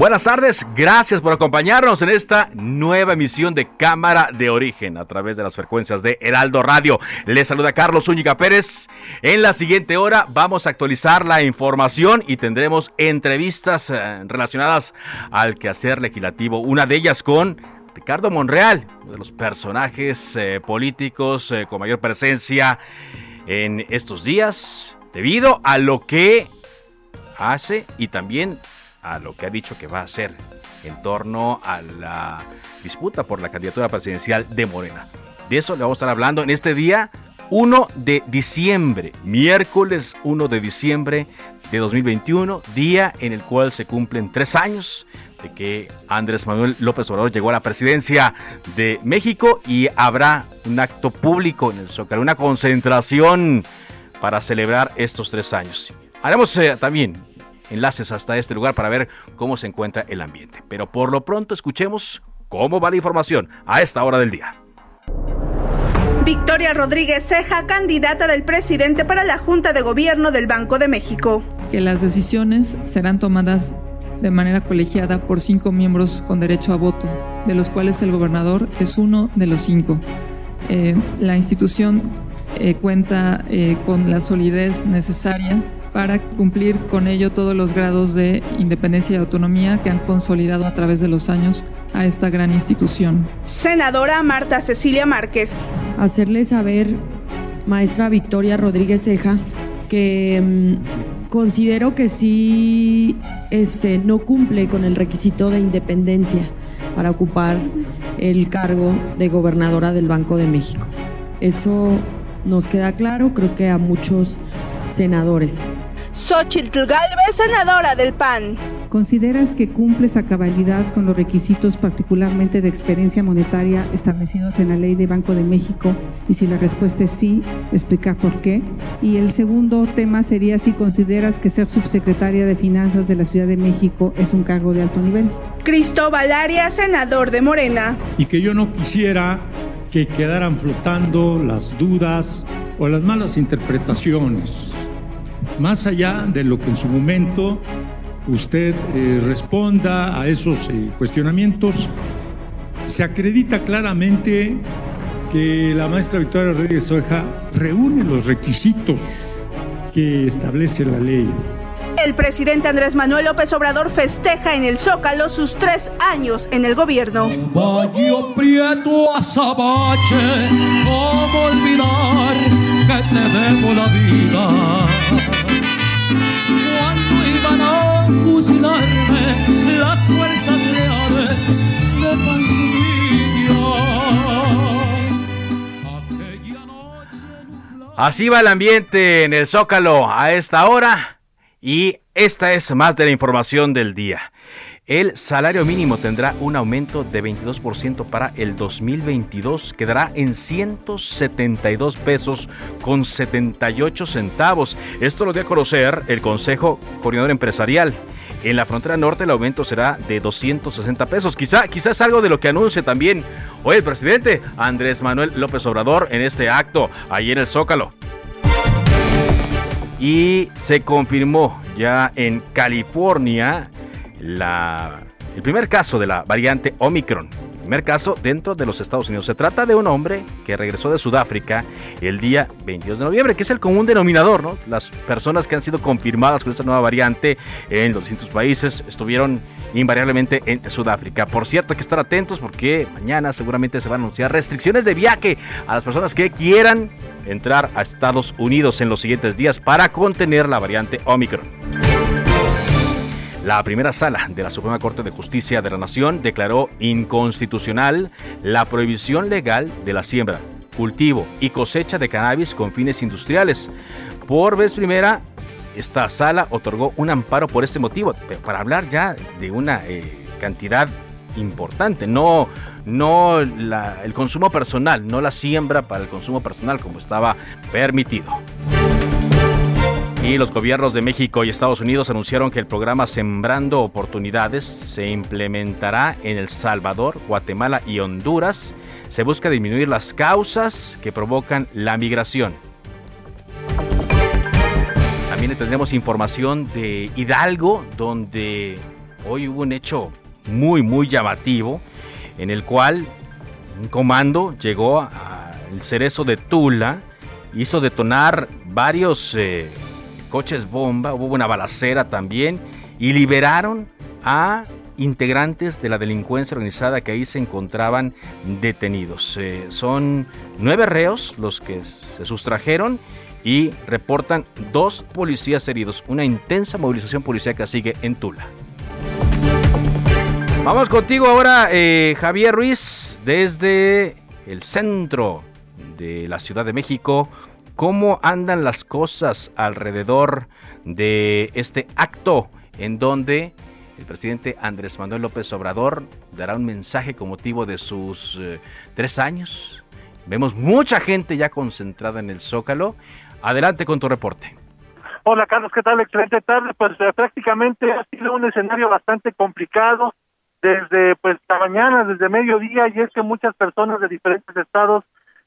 Buenas tardes, gracias por acompañarnos en esta nueva emisión de Cámara de Origen a través de las frecuencias de Heraldo Radio. Les saluda Carlos Zúñiga Pérez. En la siguiente hora vamos a actualizar la información y tendremos entrevistas eh, relacionadas al quehacer legislativo. Una de ellas con Ricardo Monreal, uno de los personajes eh, políticos eh, con mayor presencia en estos días, debido a lo que hace y también a lo que ha dicho que va a hacer en torno a la disputa por la candidatura presidencial de Morena. De eso le vamos a estar hablando en este día 1 de diciembre, miércoles 1 de diciembre de 2021, día en el cual se cumplen tres años de que Andrés Manuel López Obrador llegó a la presidencia de México y habrá un acto público en el Zócalo, una concentración para celebrar estos tres años. Haremos eh, también enlaces hasta este lugar para ver cómo se encuentra el ambiente. Pero por lo pronto escuchemos cómo va la información a esta hora del día. Victoria Rodríguez Ceja, candidata del presidente para la Junta de Gobierno del Banco de México. Que las decisiones serán tomadas de manera colegiada por cinco miembros con derecho a voto, de los cuales el gobernador es uno de los cinco. Eh, la institución eh, cuenta eh, con la solidez necesaria para cumplir con ello todos los grados de independencia y autonomía que han consolidado a través de los años a esta gran institución. Senadora Marta Cecilia Márquez. Hacerle saber, maestra Victoria Rodríguez Ceja, que mm, considero que sí este, no cumple con el requisito de independencia para ocupar el cargo de gobernadora del Banco de México. Eso nos queda claro, creo que a muchos senadores. Xochitl Galvez, senadora del PAN. ¿Consideras que cumples a cabalidad con los requisitos particularmente de experiencia monetaria establecidos en la ley de Banco de México? Y si la respuesta es sí, explicar por qué. Y el segundo tema sería si consideras que ser subsecretaria de Finanzas de la Ciudad de México es un cargo de alto nivel. Cristóbal Arias, senador de Morena. Y que yo no quisiera que quedaran flotando las dudas o las malas interpretaciones más allá de lo que en su momento usted eh, responda a esos eh, cuestionamientos, se acredita claramente que la maestra Victoria Rodríguez Oeja reúne los requisitos que establece la ley. El presidente Andrés Manuel López Obrador festeja en el Zócalo sus tres años en el gobierno. Prieto azabache, ¿cómo olvidar que te debo la vida? Fusilarme las fuerzas reales de Así va el ambiente en el Zócalo a esta hora y esta es más de la información del día. El salario mínimo tendrá un aumento de 22% para el 2022. Quedará en 172 pesos con 78 centavos. Esto lo dio a conocer el Consejo Coordinador Empresarial. En la frontera norte el aumento será de 260 pesos. Quizá, quizás algo de lo que anuncie también hoy el presidente Andrés Manuel López Obrador en este acto, ahí en el Zócalo. Y se confirmó ya en California el primer caso de la variante Omicron. primer caso dentro de los Estados Unidos. Se trata de un hombre que regresó de Sudáfrica el día 22 de noviembre, que es el común denominador, ¿no? Las personas que han sido confirmadas con esta nueva variante en los distintos países estuvieron invariablemente en Sudáfrica. Por cierto, hay que estar atentos porque mañana seguramente se van a anunciar restricciones de viaje a las personas que quieran entrar a Estados Unidos en los siguientes días para contener la variante Omicron. La primera sala de la Suprema Corte de Justicia de la Nación declaró inconstitucional la prohibición legal de la siembra, cultivo y cosecha de cannabis con fines industriales. Por vez primera, esta sala otorgó un amparo por este motivo, para hablar ya de una eh, cantidad importante, no, no el consumo personal, no la siembra para el consumo personal como estaba permitido. Y los gobiernos de México y Estados Unidos anunciaron que el programa Sembrando Oportunidades se implementará en El Salvador, Guatemala y Honduras. Se busca disminuir las causas que provocan la migración. También tendremos información de Hidalgo, donde hoy hubo un hecho muy, muy llamativo, en el cual un comando llegó al cerezo de Tula, hizo detonar varios... Eh, coches bomba, hubo una balacera también y liberaron a integrantes de la delincuencia organizada que ahí se encontraban detenidos. Eh, son nueve reos los que se sustrajeron y reportan dos policías heridos. Una intensa movilización que sigue en Tula. Vamos contigo ahora, eh, Javier Ruiz, desde el centro de la Ciudad de México cómo andan las cosas alrededor de este acto en donde el presidente Andrés Manuel López Obrador dará un mensaje con motivo de sus eh, tres años. Vemos mucha gente ya concentrada en el Zócalo. Adelante con tu reporte. Hola Carlos, ¿qué tal? Excelente tarde. Pues eh, prácticamente ha sido un escenario bastante complicado desde pues la mañana, desde mediodía, y es que muchas personas de diferentes estados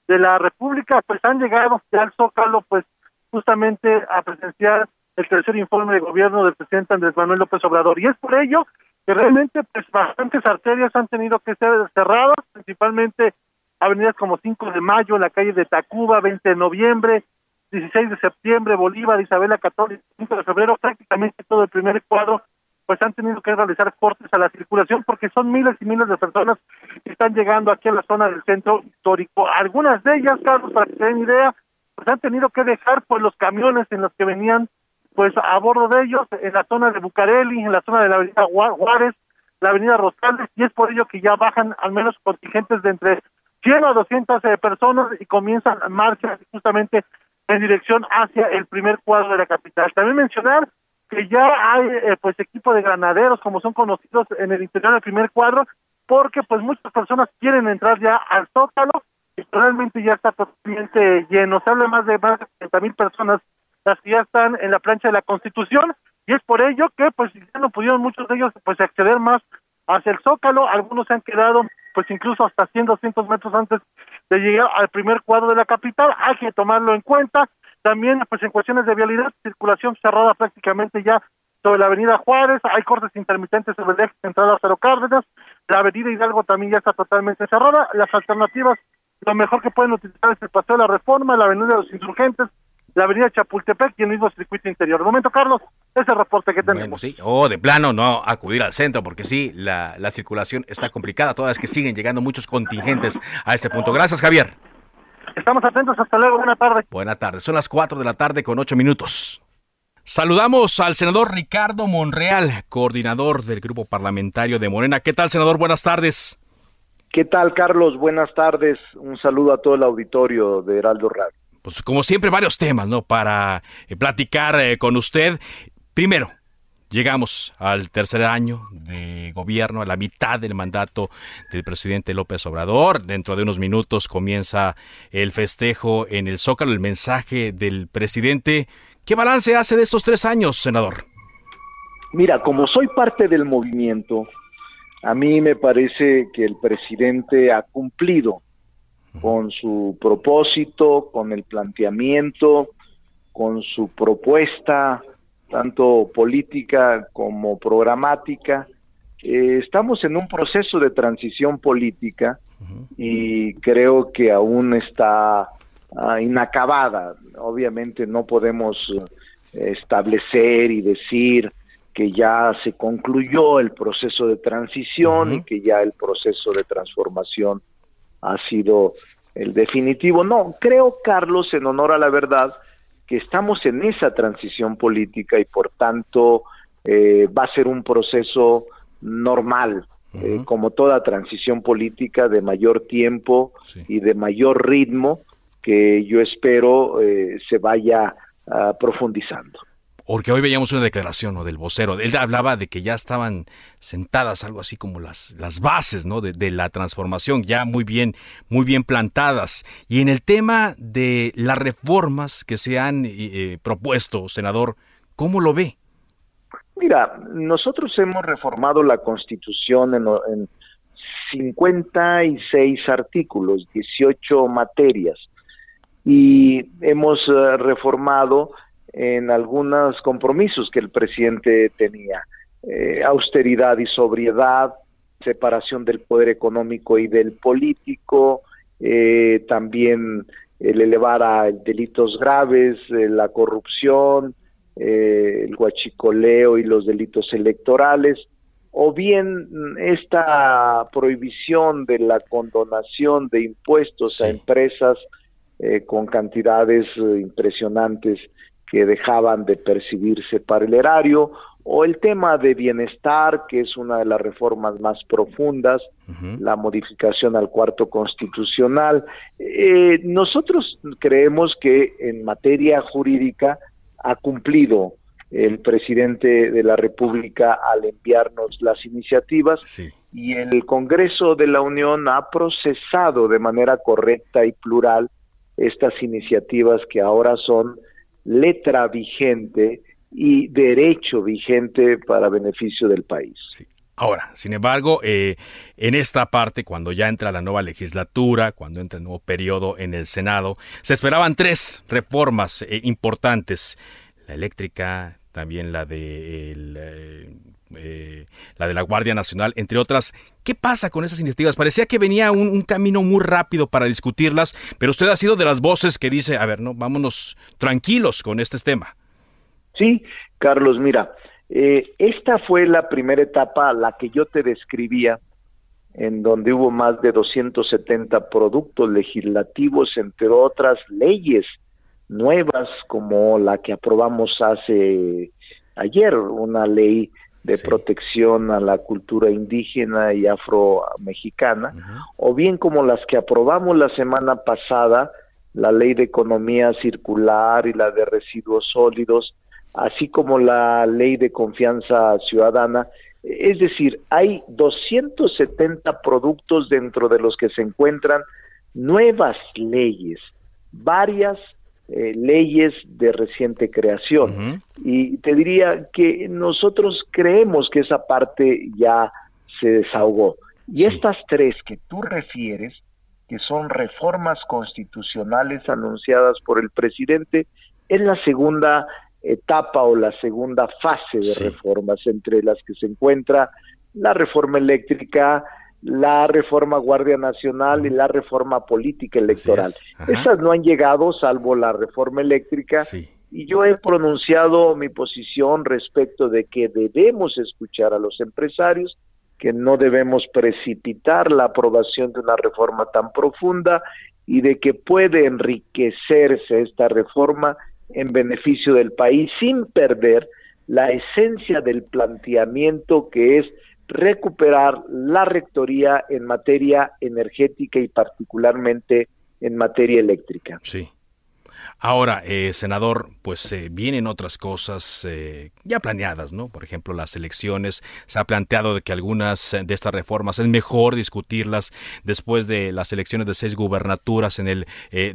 de la República, pues han llegado al Zócalo, pues justamente a presenciar el tercer informe de gobierno del presidente Andrés Manuel López Obrador. Y es por ello que realmente pues bastantes arterias han tenido que ser cerradas, principalmente avenidas como 5 de mayo, la calle de Tacuba, 20 de noviembre, 16 de septiembre, Bolívar, Isabela Católica, 5 de febrero, prácticamente todo el primer cuadro pues han tenido que realizar cortes a la circulación porque son miles y miles de personas que están llegando aquí a la zona del centro histórico. Algunas de ellas, Carlos, para que se den idea, pues han tenido que dejar pues los camiones en los que venían pues a bordo de ellos en la zona de Bucareli, en la zona de la avenida Juárez, la avenida Rosales, y es por ello que ya bajan al menos contingentes de entre 100 a 200 eh, personas y comienzan marchas justamente en dirección hacia el primer cuadro de la capital. También mencionar que ya hay eh, pues equipo de granaderos como son conocidos en el interior del primer cuadro porque pues muchas personas quieren entrar ya al Zócalo y realmente ya está totalmente lleno. Se habla más de más de 30 mil personas las que ya están en la plancha de la Constitución y es por ello que pues ya no pudieron muchos de ellos pues acceder más hacia el Zócalo. Algunos se han quedado pues incluso hasta 100 200 metros antes de llegar al primer cuadro de la capital. Hay que tomarlo en cuenta también, pues en cuestiones de vialidad, circulación cerrada prácticamente ya sobre la avenida Juárez, hay cortes intermitentes sobre el eje central Lázaro Cárdenas, la avenida Hidalgo también ya está totalmente cerrada, las alternativas, lo mejor que pueden utilizar es el Paseo de la Reforma, la avenida de los Insurgentes, la avenida Chapultepec y el mismo circuito interior. De momento, Carlos, ese reporte que tenemos. o de plano no acudir al centro, porque sí, la, la circulación está complicada, todas que siguen llegando muchos contingentes a este punto. Gracias, Javier. Estamos atentos, hasta luego, buena tarde. Buena tarde, son las 4 de la tarde con 8 minutos. Saludamos al senador Ricardo Monreal, coordinador del grupo parlamentario de Morena. ¿Qué tal, senador? Buenas tardes. ¿Qué tal, Carlos? Buenas tardes. Un saludo a todo el auditorio de Heraldo Radio. Pues como siempre, varios temas, ¿no? Para eh, platicar eh, con usted. Primero, Llegamos al tercer año de gobierno, a la mitad del mandato del presidente López Obrador. Dentro de unos minutos comienza el festejo en el Zócalo, el mensaje del presidente. ¿Qué balance hace de estos tres años, senador? Mira, como soy parte del movimiento, a mí me parece que el presidente ha cumplido con su propósito, con el planteamiento, con su propuesta tanto política como programática, eh, estamos en un proceso de transición política y creo que aún está ah, inacabada. Obviamente no podemos eh, establecer y decir que ya se concluyó el proceso de transición y que ya el proceso de transformación ha sido el definitivo. No, creo, Carlos, en honor a la verdad, que estamos en esa transición política y por tanto eh, va a ser un proceso normal, eh, como toda transición política de mayor tiempo y de mayor ritmo que yo espero eh, se vaya ah, profundizando. Porque hoy veíamos una declaración ¿no? del vocero. Él hablaba de que ya estaban sentadas algo así como las, las bases ¿no? de, la transformación, ya muy bien, muy bien plantadas. Y en el tema de las reformas que se han eh, propuesto, senador, ¿cómo lo ve? Mira, nosotros hemos reformado la Constitución en, en 56 artículos, 18 materias, y hemos eh, reformado en algunos compromisos que el presidente tenía. Eh, austeridad y sobriedad, separación del poder económico y del político, eh, también el elevar a delitos graves, eh, la corrupción, el guachicoleo y los delitos electorales, o bien esta prohibición de la condonación de impuestos a empresas con cantidades impresionantes que dejaban de percibirse para el erario, o el tema de bienestar, que es una de las reformas más profundas, la modificación al cuarto constitucional. Eh, nosotros creemos que en materia jurídica ha cumplido el presidente de la República al enviarnos las iniciativas y el Congreso de la Unión ha procesado de manera correcta y plural estas iniciativas que ahora son letra vigente y derecho vigente para beneficio del país. Ahora, sin embargo, eh, en esta parte, cuando ya entra la nueva legislatura, cuando entra el nuevo periodo en el Senado, se esperaban tres reformas eh, importantes. La eléctrica, también la de eh, la de la Guardia Nacional, entre otras. ¿Qué pasa con esas iniciativas? Parecía que venía un, camino muy rápido para discutirlas, pero usted ha sido de las voces que dice, a ver, no, vámonos tranquilos con este tema. Sí, Carlos, mira, eh, esta fue la primera etapa, la que yo te describía, en donde hubo más de 270 productos legislativos, entre otras leyes nuevas como la que aprobamos hace ayer, una ley de protección a la cultura indígena y afro-mexicana, o bien como las que aprobamos la semana pasada, la ley de economía circular y la de residuos sólidos, así como la ley de confianza ciudadana. Es decir, hay 270 productos dentro de los que se encuentran nuevas leyes, varias eh, leyes de reciente creación. Y te diría que nosotros creemos que esa parte ya se desahogó. Y estas tres que tú refieres, que son reformas constitucionales anunciadas por el presidente, es la segunda etapa o la segunda fase de reformas, entre las que se encuentra la reforma eléctrica, la reforma Guardia Nacional y la reforma política electoral. Esas no han llegado, salvo la reforma eléctrica, y yo he pronunciado mi posición respecto de que debemos escuchar a los empresarios, que no debemos precipitar la aprobación de una reforma tan profunda y de que puede enriquecerse esta reforma en beneficio del país sin perder la esencia del planteamiento que es recuperar la rectoría en materia energética y particularmente en materia eléctrica. Sí. Ahora, eh, senador, pues eh, vienen otras cosas eh, ya planeadas, ¿no? Por ejemplo, las elecciones. Se ha planteado de que algunas de estas reformas es mejor discutirlas después de las elecciones de seis gubernaturas en el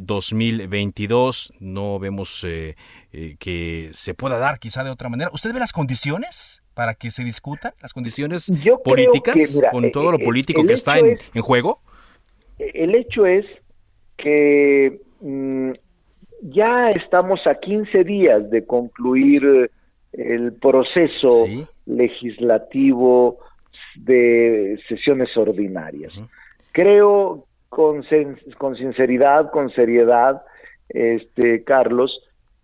2022. No vemos que se pueda dar quizá de otra manera. ¿Usted ve las condiciones para que se discutan las condiciones políticas con todo lo político que está en, juego? El hecho es que mm, ya estamos a 15 días de concluir el proceso legislativo de sesiones ordinarias. Creo con, con sinceridad, con seriedad, este Carlos,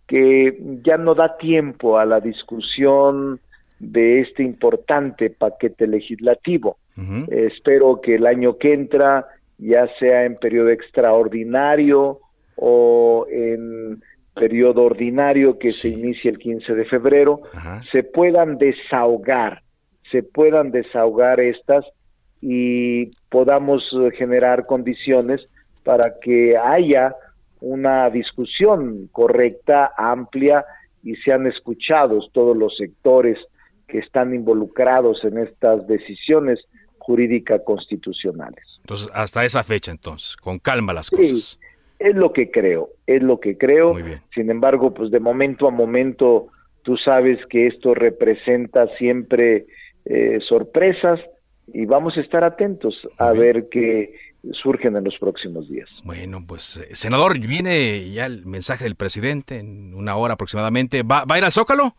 que ya no da tiempo a la discusión de este importante paquete legislativo. espero que el año que entra, ya sea en periodo extraordinario o en periodo ordinario que se inicie el 15 de febrero, se puedan desahogar, se puedan desahogar estas y podamos generar condiciones para que haya una discusión correcta, amplia y sean escuchados todos los sectores que están involucrados en estas decisiones jurídicas constitucionales. Entonces, hasta esa fecha, entonces, con calma las cosas. Es lo que creo, es lo que creo. Sin embargo, pues de momento a momento, tú sabes que esto representa siempre eh, sorpresas y vamos a estar atentos a ver qué surgen en los próximos días. Bueno, pues, eh, senador, viene ya el mensaje del presidente en una hora aproximadamente. ¿Va, va a ir al Zócalo?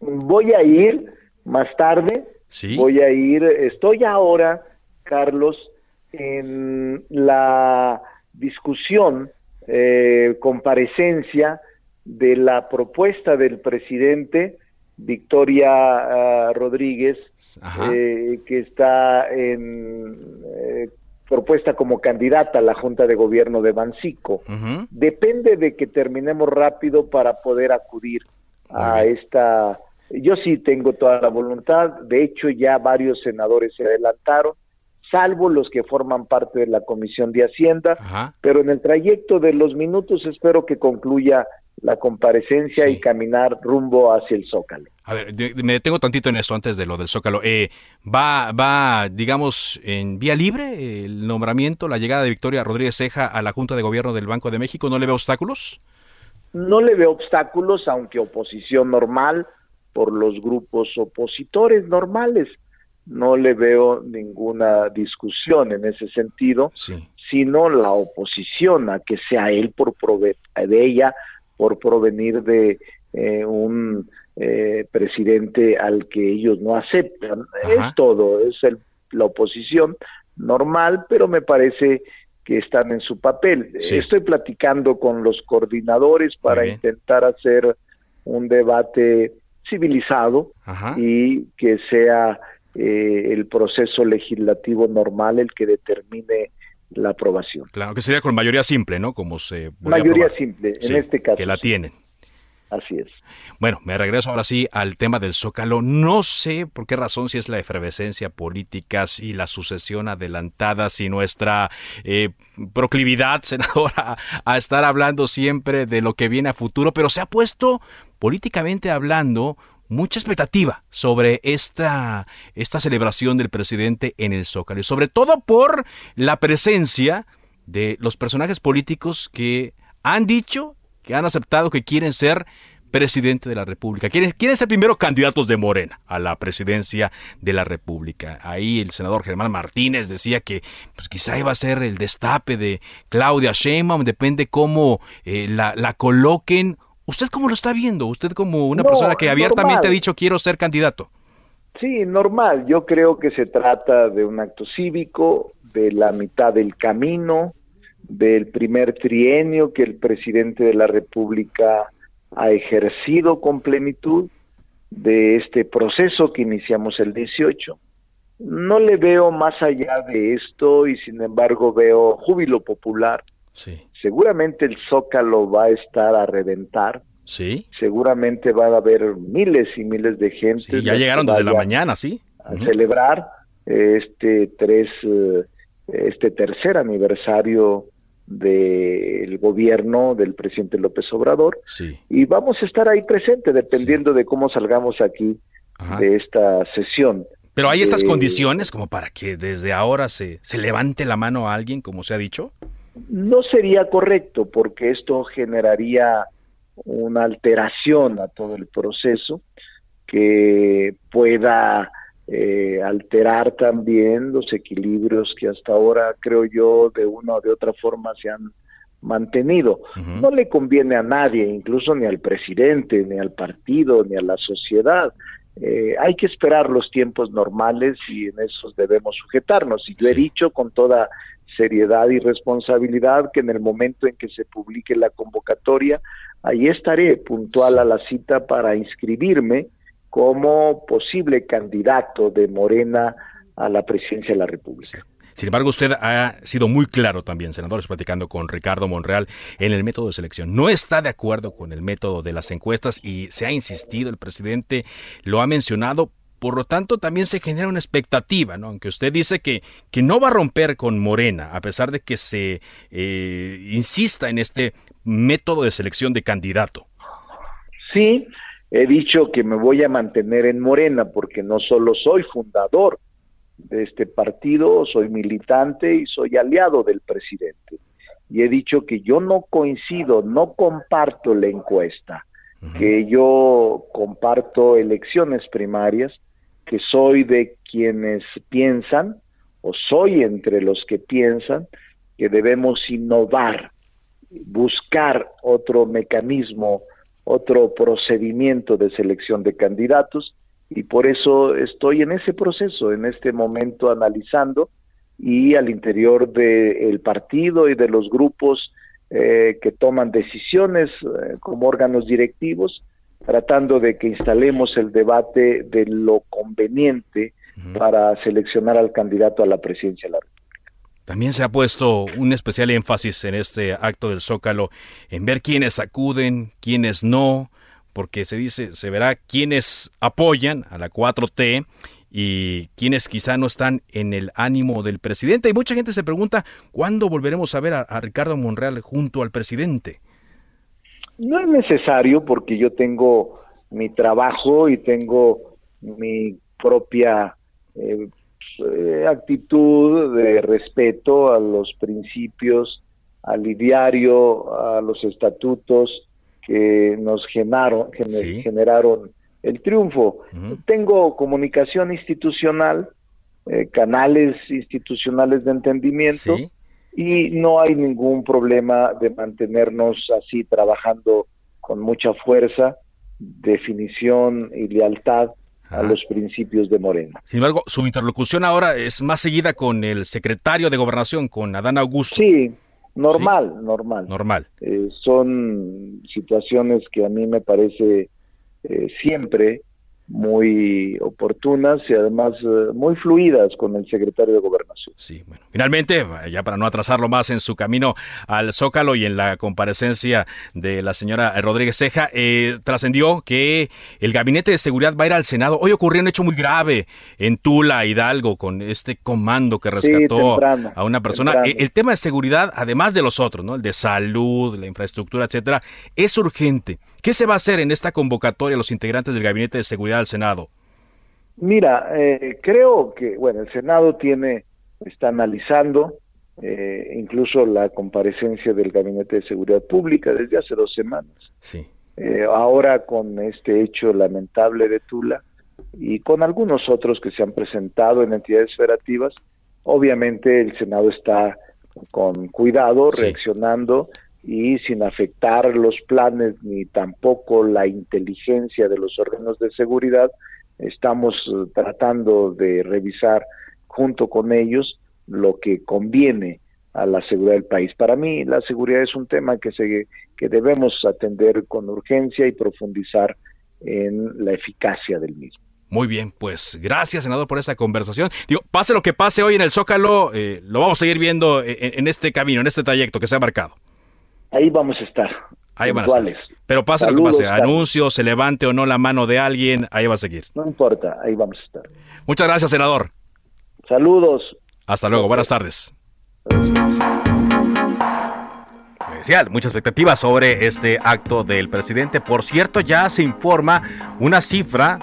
Voy a ir más tarde. Sí. Voy a ir, estoy ahora, Carlos, en la discusión, eh, comparecencia de la propuesta del presidente Victoria ah, Rodríguez, eh, que está en eh, propuesta como candidata a la Junta de Gobierno de Bancico. Depende de que terminemos rápido para poder acudir a esta... Yo sí tengo toda la voluntad, de hecho ya varios senadores se adelantaron, salvo los que forman parte de la Comisión de Hacienda, pero en el trayecto de los minutos espero que concluya la comparecencia y caminar rumbo hacia el Zócalo. A ver, me detengo tantito en eso antes de lo del Zócalo. Eh, ¿va, ¿Va, digamos, en vía libre el nombramiento, la llegada de Victoria Rodríguez Ceja a la Junta de Gobierno del Banco de México? ¿No le ve obstáculos? No le veo obstáculos, aunque oposición normal por los grupos opositores normales. No le veo ninguna discusión en ese sentido, sino la oposición a que sea él por proveer de ella por provenir de eh, un eh, presidente al que ellos no aceptan. Es todo, es el, la oposición normal, pero me parece que están en su papel. Estoy platicando con los coordinadores para intentar hacer un debate civilizado y que sea eh, el proceso legislativo normal el que determine la aprobación. Claro, que sería con mayoría simple, ¿no? Como se mayoría simple, en este caso. Que la tienen. Así es. Bueno, me regreso ahora sí al tema del Zócalo. No sé por qué razón, si es la efervescencia política, si la sucesión adelantada, si nuestra eh, proclividad, senadora, a estar hablando siempre de lo que viene a futuro, pero se ha puesto políticamente hablando mucha expectativa sobre esta, esta celebración del presidente en el Zócalo, y sobre todo por la presencia de los personajes políticos que han dicho, que han aceptado que quieren ser presidente de la República. Quieren, quieren ser primero candidatos de Morena a la presidencia de la República. Ahí el senador Germán Martínez decía que pues, quizá iba a ser el destape de Claudia Sheinbaum, depende cómo eh, la, la coloquen ¿Usted cómo lo está viendo? Usted como una persona que abiertamente ha dicho quiero ser candidato. Sí, normal. Yo creo que se trata de un acto cívico, de la mitad del camino, del primer trienio que el presidente de la República ha ejercido con plenitud, de este proceso que iniciamos el 18. No le veo más allá de esto y sin embargo veo júbilo popular, Sí. Seguramente el Zócalo va a estar a reventar. Sí. Seguramente va a haber miles y miles de gente. Sí, ya llegaron desde la mañana, sí. A celebrar este tres, eh, este tercer aniversario del gobierno del presidente López Obrador. Sí. Y vamos a estar ahí presente dependiendo de cómo salgamos aquí de esta sesión. Pero hay estas condiciones como para que desde ahora se, se levante la mano a alguien, como se ha dicho. No sería correcto porque esto generaría una alteración a todo el proceso que pueda eh, alterar también los equilibrios que hasta ahora creo yo de una o de otra forma se han mantenido. No le conviene a nadie, incluso ni al presidente, ni al partido, ni a la sociedad, eh, hay que esperar los tiempos normales y en esos debemos sujetarnos. Y yo he dicho con toda seriedad y responsabilidad que en el momento en que se publique la convocatoria, ahí estaré puntual a la cita para inscribirme como posible candidato de Morena a la presidencia de la República. Sin embargo, usted ha sido muy claro también, senadores, platicando con Ricardo Monreal en el método de selección. No está de acuerdo con el método de las encuestas y se ha insistido, el presidente lo ha mencionado, por lo tanto, también se genera una expectativa, ¿no? Aunque usted dice que, que no va a romper con Morena, a pesar de que se eh, insista en este método de selección de candidato. Sí, he dicho que me voy a mantener en Morena porque no solo soy fundador de este partido, soy militante y soy aliado del presidente. Y he dicho que yo no coincido, no comparto la encuesta, que yo comparto elecciones primarias, que soy de quienes piensan, o soy entre los que piensan, que debemos innovar, buscar otro mecanismo, otro procedimiento de selección de candidatos y por eso estoy en ese proceso, en este momento analizando y al interior del partido y de los grupos eh, que toman decisiones eh, como órganos directivos, tratando de que instalemos el debate de lo conveniente para seleccionar al candidato a la presidencia de la República. También se ha puesto un especial énfasis en este acto del Zócalo en ver quiénes acuden, quiénes no, porque se dice, se verá quiénes apoyan a la 4T y quienes quizá no están en el ánimo del presidente. Y mucha gente se pregunta, ¿cuándo volveremos a ver a, Ricardo Monreal junto al presidente? No es necesario porque yo tengo mi trabajo y tengo mi propia eh, eh, actitud de respeto a los principios, al diario, a los estatutos que nos generaron, generaron el triunfo. Tengo comunicación institucional, eh, canales institucionales de entendimiento y no hay ningún problema de mantenernos así trabajando con mucha fuerza, definición y lealtad a los principios de Morena. Sin embargo, su interlocución ahora es más seguida con el secretario de Gobernación, con Adán Augusto. Sí, normal, normal. Normal. Eh, son situaciones que a mí me parece eh, siempre muy oportunas y además eh, muy fluidas con el secretario de Gobernación. Sí, bueno. Finalmente, ya para no atrasarlo más en su camino al Zócalo y en la comparecencia de la señora Rodríguez Ceja, eh, trascendió que el Gabinete de Seguridad va a ir al Senado. Hoy ocurrió un hecho muy grave en Tula, Hidalgo, con este comando que rescató a una persona. Eh, el tema de seguridad, además de los otros, ¿no? El de salud, la infraestructura, etcétera, es urgente. ¿Qué se va a hacer en esta convocatoria a los integrantes del Gabinete de Seguridad del Senado? Mira, eh, creo que, bueno, el Senado tiene, está analizando eh, incluso la comparecencia del Gabinete de Seguridad Pública desde hace dos semanas. Sí. Eh, ahora con este hecho lamentable de Tula y con algunos otros que se han presentado en entidades federativas, obviamente el Senado está con cuidado, reaccionando y sin afectar los planes ni tampoco la inteligencia de los órganos de seguridad, estamos eh, tratando de revisar junto con ellos lo que conviene a la seguridad del país. Para mí la seguridad es un tema que se que debemos atender con urgencia y profundizar en la eficacia del mismo. Muy bien, pues gracias, senador, por esta conversación. Digo, pase lo que pase hoy en el Zócalo, eh, lo vamos a seguir viendo en, en, este camino, en este trayecto que se ha marcado ahí vamos a estar. Ahí van a estar. Pero pase lo que pase, anuncio, se levante o no la mano de alguien, ahí va a seguir. No importa, ahí vamos a estar. Muchas gracias, senador. Saludos. Hasta luego, buenas tardes. Mucha expectativa sobre este acto del presidente. Por cierto, ya se informa una cifra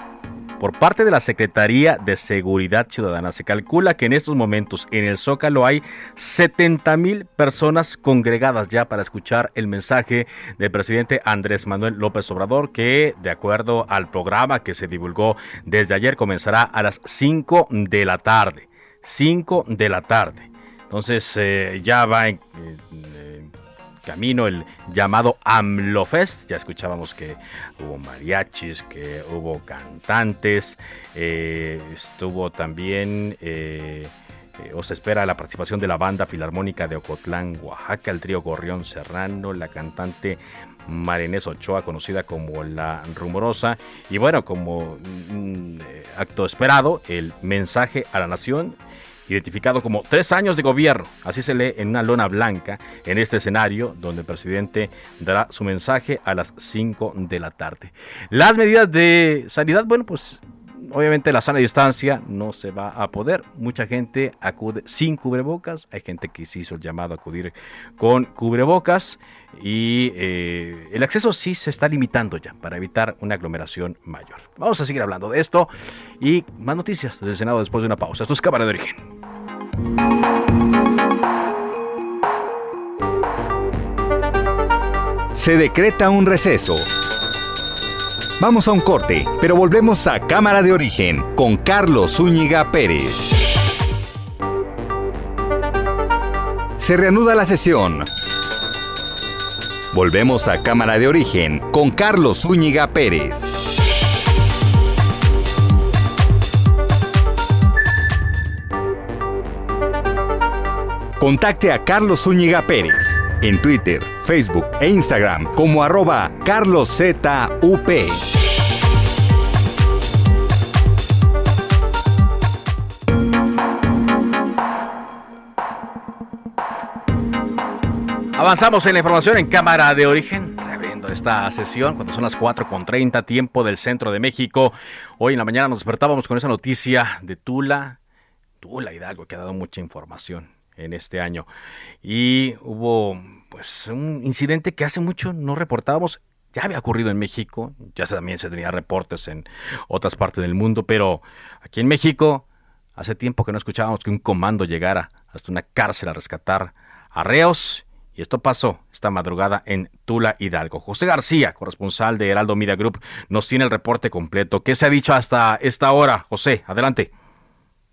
por parte de la Secretaría de Seguridad Ciudadana. Se calcula que en estos momentos en el Zócalo hay 70 mil personas congregadas ya para escuchar el mensaje del presidente Andrés Manuel López Obrador, que de acuerdo al programa que se divulgó desde ayer comenzará a las 5 de la tarde. 5 de la tarde. Entonces eh, ya va en, camino el llamado AMLOFest. Ya escuchábamos que hubo mariachis, que hubo cantantes, eh, estuvo también... Eh, eh, o se espera la participación de la banda filarmónica de Ocotlán, Oaxaca, el trío Gorrión Serrano, la cantante Marinés Ochoa, conocida como La Rumorosa. Y bueno, como mm, acto esperado, el mensaje a la nación identificado como tres años de gobierno. Así se lee en una lona blanca en este escenario donde el presidente dará su mensaje a las 5 de la tarde. Las medidas de sanidad, bueno, pues obviamente la sana distancia no se va a poder. Mucha gente acude sin cubrebocas. Hay gente que se hizo el llamado a acudir con cubrebocas. Y eh, el acceso sí se está limitando ya para evitar una aglomeración mayor. Vamos a seguir hablando de esto y más noticias desde el Senado después de una pausa. Esto es Cámara de Origen. Se decreta un receso. Vamos a un corte, pero volvemos a Cámara de Origen con Carlos Zúñiga Pérez. Se reanuda la sesión. Volvemos a Cámara de Origen con Carlos Zúñiga Pérez. Contacte a Carlos Zúñiga Pérez en Twitter, Facebook e Instagram como arroba carloszup. Avanzamos en la información en cámara de origen, esta sesión cuando son las 4.30 tiempo del centro de México. Hoy en la mañana nos despertábamos con esa noticia de Tula, Tula Hidalgo, que ha dado mucha información en este año. Y hubo pues un incidente que hace mucho no reportábamos. Ya había ocurrido en México, ya también se tenía reportes en otras partes del mundo, pero aquí en México hace tiempo que no escuchábamos que un comando llegara hasta una cárcel a rescatar a reos y esto pasó esta madrugada en Tula Hidalgo. José García, corresponsal de Heraldo Media Group, nos tiene el reporte completo. ¿Qué se ha dicho hasta esta hora? José, adelante.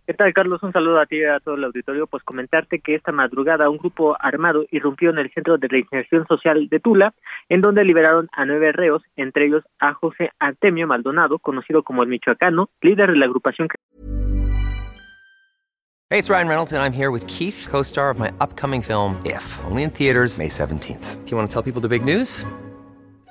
¿Qué tal, Carlos? Un saludo a ti y a todo el auditorio. Pues comentarte que esta madrugada un grupo armado irrumpió en el Centro de Reinserción Social de Tula, en donde liberaron a nueve reos, entre ellos a José Artemio Maldonado, conocido como el Michoacano, líder de la agrupación. Hey, it's Ryan Reynolds, and I'm here with Keith, co-star of my upcoming film, If, only in theaters May 17th. Do you want to tell people the big news?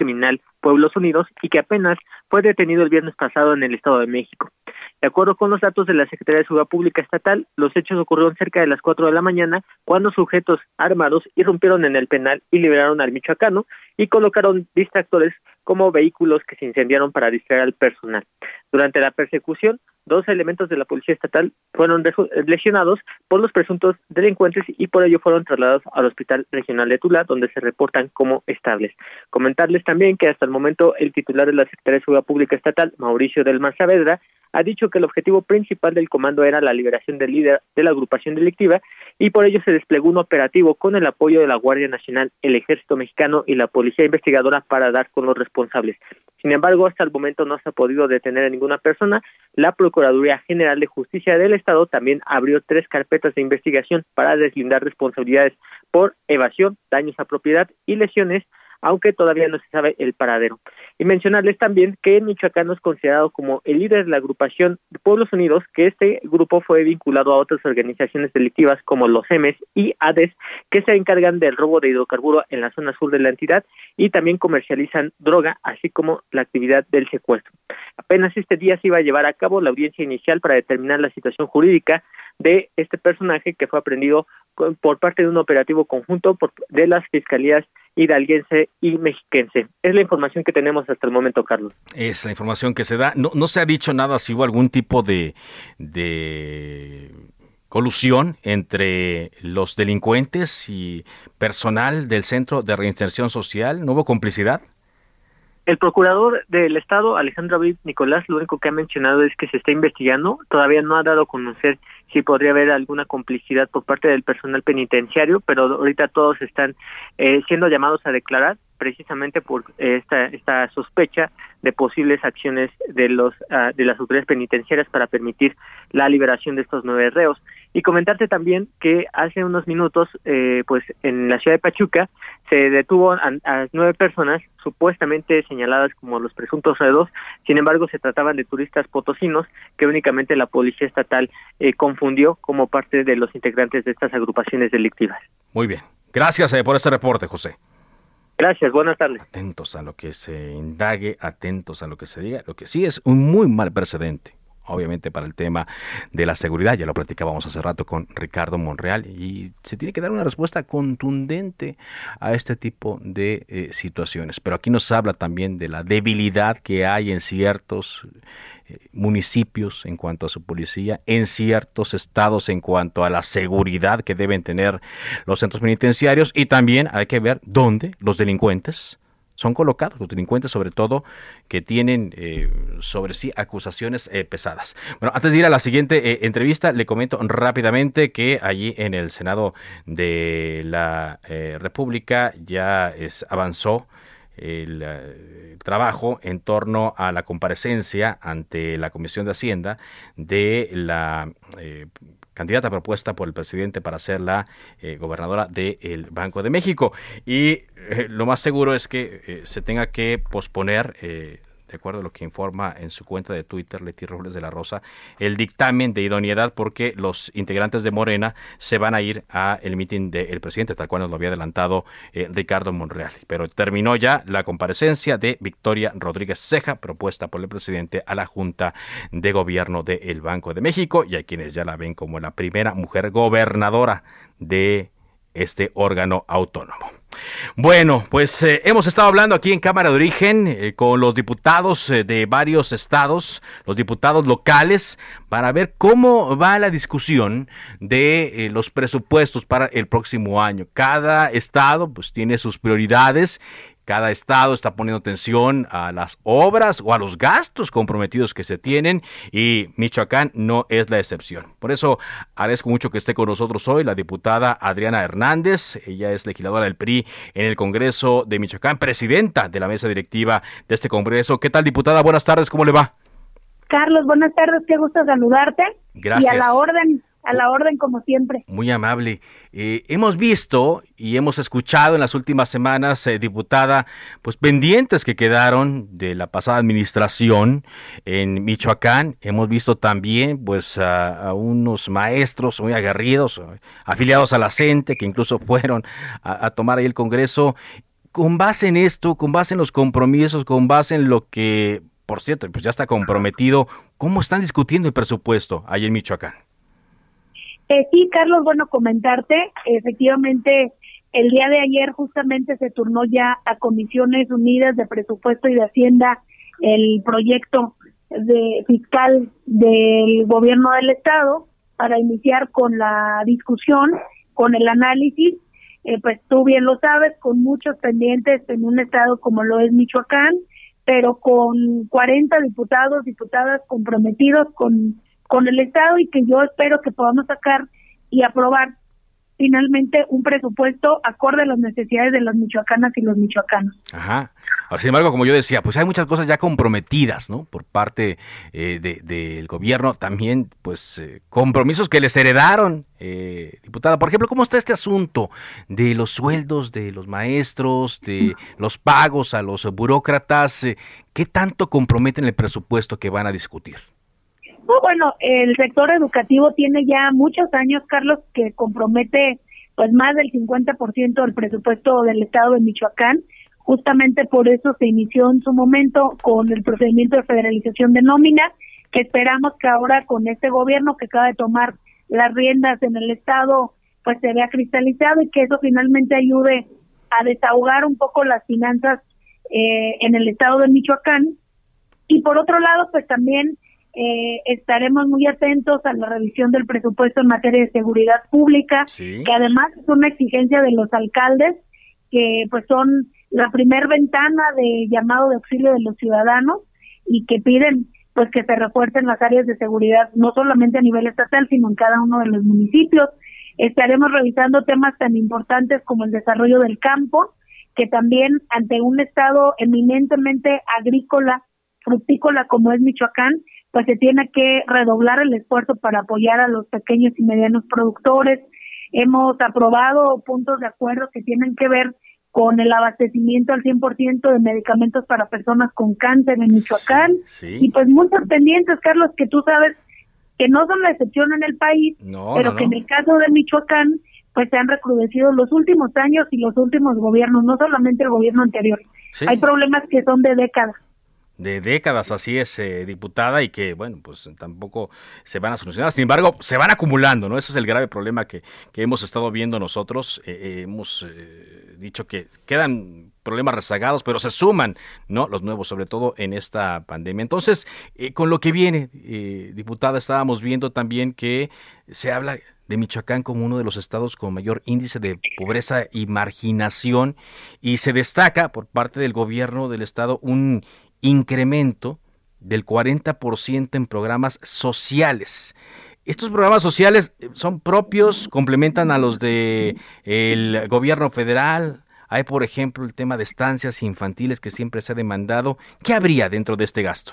Criminal Pueblos Unidos y que apenas fue detenido el viernes pasado en el Estado de México. De acuerdo con los datos de la Secretaría de Seguridad Pública Estatal, los hechos ocurrieron cerca de las 4 de la mañana cuando sujetos armados irrumpieron en el penal y liberaron al michoacano y colocaron distractores como vehículos que se incendiaron para distraer al personal. Durante la persecución, dos elementos de la Policía Estatal fueron lesionados por los presuntos delincuentes y por ello fueron trasladados al Hospital Regional de Tula, donde se reportan como estables. Comentarles también que hasta el momento el titular de la Secretaría de Seguridad Pública Estatal, Mauricio del Mar Saavedra, ha dicho que el objetivo principal del comando era la liberación del líder de la agrupación delictiva y por ello se desplegó un operativo con el apoyo de la Guardia Nacional, el Ejército Mexicano y la Policía Investigadora para dar con los responsables. Sin embargo, hasta el momento no se ha podido detener a ninguna persona. La Procuraduría General de Justicia del Estado también abrió tres carpetas de investigación para deslindar responsabilidades por evasión, daños a propiedad y lesiones aunque todavía no se sabe el paradero. Y mencionarles también que Michoacán es considerado como el líder de la agrupación de Pueblos Unidos, que este grupo fue vinculado a otras organizaciones delictivas como los EMES y ADES, que se encargan del robo de hidrocarburo en la zona sur de la entidad y también comercializan droga, así como la actividad del secuestro. Apenas este día se iba a llevar a cabo la audiencia inicial para determinar la situación jurídica de este personaje que fue aprendido por parte de un operativo conjunto de las fiscalías hidalguense y mexiquense. Es la información que tenemos hasta el momento, Carlos. Esa información que se da. No, no se ha dicho nada si hubo algún tipo de, de colusión entre los delincuentes y personal del Centro de Reinserción Social. ¿No hubo complicidad? El procurador del Estado, Alejandro David Nicolás, lo único que ha mencionado es que se está investigando. Todavía no ha dado a conocer si podría haber alguna complicidad por parte del personal penitenciario, pero ahorita todos están eh, siendo llamados a declarar precisamente por esta, esta sospecha de posibles acciones de los ah, de las autoridades penitenciarias para permitir la liberación de estos nueve reos. Y comentarte también que hace unos minutos eh, pues en la ciudad de Pachuca se detuvo a, nueve personas supuestamente señaladas como los presuntos reos. Sin embargo se trataban de turistas potosinos que únicamente la policía estatal eh, confundió como parte de los integrantes de estas agrupaciones delictivas. Muy bien. Gracias eh, por este reporte José Gracias, buenas tardes. Atentos a lo que se indague, atentos a lo que se diga. Lo que sí es un muy mal precedente obviamente para el tema de la seguridad, ya lo platicábamos hace rato con Ricardo Monreal, y se tiene que dar una respuesta contundente a este tipo de eh, situaciones. Pero aquí nos habla también de la debilidad que hay en ciertos municipios en cuanto a su policía, en ciertos estados en cuanto a la seguridad que deben tener los centros penitenciarios y también hay que ver dónde los delincuentes son colocados, los delincuentes sobre todo que tienen eh, sobre sí acusaciones eh, pesadas. Bueno, antes de ir a la siguiente eh, entrevista, le comento rápidamente que allí en el Senado de la República ya es, avanzó el eh, trabajo en torno a la comparecencia ante la Comisión de Hacienda de la eh, candidata propuesta por el presidente para ser la eh, gobernadora del Banco de México. Y lo más seguro es que se tenga que posponer de acuerdo a lo que informa en su cuenta de Twitter Leti Robles de la Rosa, el dictamen de idoneidad porque los integrantes de Morena se van a ir a el mitin del presidente, tal cual nos lo había adelantado eh, Ricardo Monreal. Pero terminó ya la comparecencia de Victoria Rodríguez Ceja, propuesta por el presidente a la Junta de Gobierno del Banco de México, y hay quienes ya la ven como la primera mujer gobernadora de este órgano autónomo. Bueno, pues eh, hemos estado hablando aquí en Cámara de Origen eh, con los diputados eh, de varios estados, los diputados locales, para ver cómo va la discusión de los presupuestos para el próximo año. Cada estado pues tiene sus prioridades cada estado está poniendo atención a las obras o a los gastos comprometidos que se tienen y Michoacán no es la excepción. Por eso agradezco mucho que esté con nosotros hoy la diputada Adriana Hernández. Ella es legisladora del PRI en el Congreso de Michoacán, presidenta de la mesa directiva de este Congreso. ¿Qué tal, diputada? Buenas tardes, ¿cómo le va? Carlos, buenas tardes, qué gusto saludarte. Gracias. Y a la orden, a la orden como siempre. Muy amable. Eh, hemos visto y hemos escuchado en las últimas semanas, eh, diputada, pues pendientes que quedaron de la pasada administración en Michoacán. Hemos visto también pues a, unos maestros muy aguerridos, afiliados a la CENTE, que incluso fueron a, tomar ahí el Congreso. Con base en esto, con base en los compromisos, con base en lo que, por cierto, pues ya está comprometido, ¿cómo están discutiendo el presupuesto ahí en Michoacán? Eh, sí, Carlos, bueno, comentarte, efectivamente, el día de ayer justamente se turnó ya a Comisiones Unidas de Presupuesto y de Hacienda el proyecto de fiscal del gobierno del estado para iniciar con la discusión, con el análisis, eh, pues tú bien lo sabes, con muchos pendientes en un estado como lo es Michoacán, pero con 40 diputados, diputadas comprometidos con con el Estado y que yo espero que podamos sacar y aprobar finalmente un presupuesto acorde a las necesidades de las michoacanas y los michoacanos. Ajá. Sin embargo, como yo decía, pues hay muchas cosas ya comprometidas, ¿no? Por parte eh, del gobierno, también, pues, eh, compromisos que les heredaron, eh, diputada. Por ejemplo, ¿cómo está este asunto de los sueldos de los maestros, de los pagos a los burócratas? ¿Qué tanto comprometen el presupuesto que van a discutir? Bueno, el sector educativo tiene ya muchos años, Carlos, que compromete pues más del 50% del presupuesto del Estado de Michoacán. Justamente por eso se inició en su momento con el procedimiento de federalización de nómina, que esperamos que ahora con este gobierno que acaba de tomar las riendas en el Estado, pues se vea cristalizado y que eso finalmente ayude a desahogar un poco las finanzas eh, en el Estado de Michoacán. Y por otro lado, pues también eh, estaremos muy atentos a la revisión del presupuesto en materia de seguridad pública, que además es una exigencia de los alcaldes, que pues son la primer ventana de llamado de auxilio de los ciudadanos y que piden pues que se refuercen las áreas de seguridad no solamente a nivel estatal sino en cada uno de los municipios. Estaremos revisando temas tan importantes como el desarrollo del campo que también ante un estado eminentemente agrícola frutícola como es Michoacán pues se tiene que redoblar el esfuerzo para apoyar a los pequeños y medianos productores. Hemos aprobado puntos de acuerdo que tienen que ver con el abastecimiento al 100% de medicamentos para personas con cáncer en Michoacán. Y pues muchos pendientes, Carlos, que tú sabes que no son la excepción en el país, pero que en el caso de Michoacán, pues se han recrudecido los últimos años y los últimos gobiernos, no solamente el gobierno anterior. Hay problemas que son de décadas de décadas, así es, eh, diputada, y que, bueno, pues tampoco se van a solucionar. Sin embargo, se van acumulando, ¿no? Ese es el grave problema que, que hemos estado viendo nosotros. Eh, eh, hemos dicho que quedan problemas rezagados, pero se suman, ¿no? Los nuevos, sobre todo en esta pandemia. Entonces, con lo que viene, diputada, estábamos viendo también que se habla de Michoacán como uno de los estados con mayor índice de pobreza y marginación y se destaca por parte del gobierno del estado un incremento del 40% en programas sociales. Estos programas sociales eh, son propios, complementan a los de el gobierno federal. Hay, por ejemplo, el tema de estancias infantiles que siempre se ha demandado. ¿Qué habría dentro de este gasto?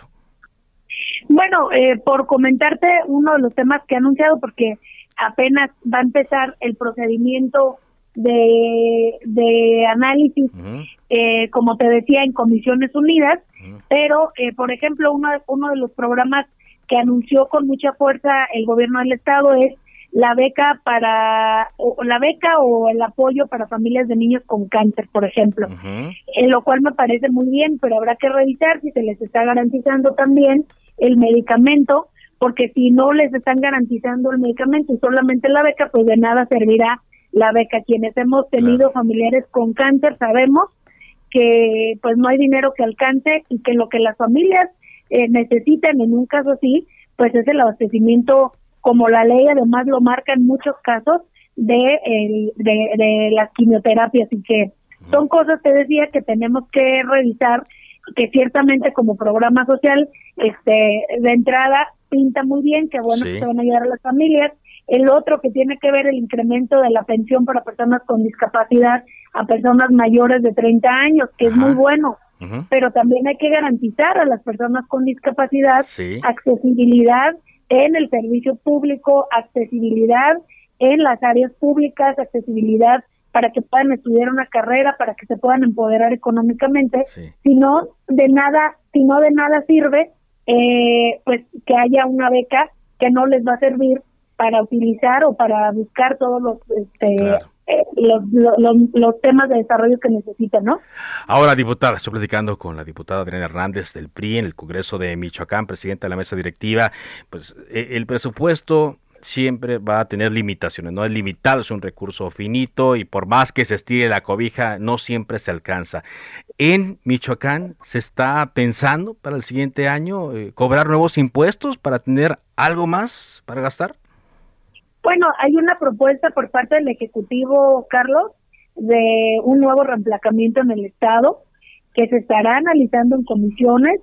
Bueno, eh, por comentarte uno de los temas que he anunciado, porque apenas va a empezar el procedimiento de, de análisis, eh, como te decía, en Comisiones Unidas, pero, eh, por ejemplo, uno, uno de los programas que anunció con mucha fuerza el gobierno del Estado es la beca para o la beca o el apoyo para familias de niños con cáncer, por ejemplo, en lo cual me parece muy bien, pero habrá que revisar si se les está garantizando también el medicamento, porque si no les están garantizando el medicamento y solamente la beca, pues de nada servirá la beca. Quienes hemos tenido familiares con cáncer sabemos que pues no hay dinero que alcance y que lo que las familias eh, necesitan en un caso así, pues es el abastecimiento, como la ley además lo marca en muchos casos, de, el, de, de las quimioterapias. Y que son cosas que decía que tenemos que revisar que ciertamente como programa social este de entrada pinta muy bien que bueno que se van a ayudar a las familias. El otro que tiene que ver el incremento de la pensión para personas con discapacidad a personas mayores de 30 años, que es muy bueno, pero también hay que garantizar a las personas con discapacidad accesibilidad en el servicio público, accesibilidad en las áreas públicas, accesibilidad para que puedan estudiar una carrera, para que se puedan empoderar económicamente, si no de nada, si no de nada sirve, eh, pues que haya una beca que no les va a servir para utilizar o para buscar todos los este, los, temas de desarrollo que necesitan, ¿no? Ahora, diputada, estoy platicando con la diputada Adriana Hernández del PRI en el Congreso de Michoacán, presidenta de la mesa directiva. Pues eh, el presupuesto siempre va a tener limitaciones, no es limitado, es un recurso finito y por más que se estire la cobija, no siempre se alcanza. En Michoacán se está pensando para el siguiente año eh, cobrar nuevos impuestos para tener algo más para gastar. Bueno, hay una propuesta por parte del Ejecutivo, Carlos, de un nuevo reemplacamiento en el Estado que se estará analizando en comisiones,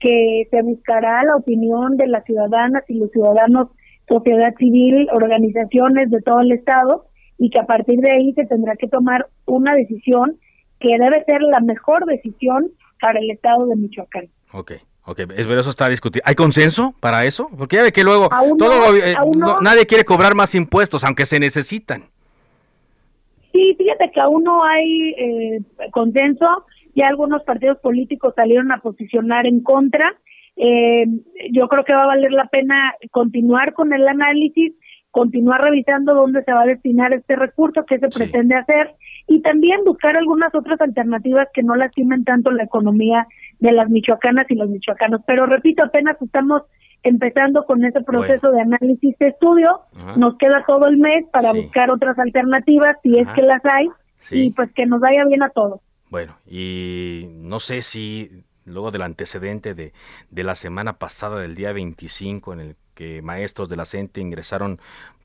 que se buscará la opinión de las ciudadanas y los ciudadanos, sociedad civil, organizaciones de todo el Estado, y que a partir de ahí se tendrá que tomar una decisión que debe ser la mejor decisión para el Estado de Michoacán. Okay. Ok, es ver, eso está discutido. ¿Hay consenso para eso? Porque ya ve que luego todo, eh, nadie quiere cobrar más impuestos, aunque se necesitan. Sí, fíjate que aún no hay eh, consenso. Ya algunos partidos políticos salieron a posicionar en contra. Eh, yo creo que va a valer la pena continuar con el análisis, continuar revisando dónde se va a destinar este recurso, qué se pretende hacer y también buscar algunas otras alternativas que no lastimen tanto la economía de las michoacanas y los michoacanos. Pero repito, apenas estamos empezando con ese proceso de análisis de estudio, nos queda todo el mes para buscar otras alternativas, si es que las hay, y pues que nos vaya bien a todos. Bueno, y no sé si luego del antecedente de, de la semana pasada, del día 25, en el que maestros de la CENTE ingresaron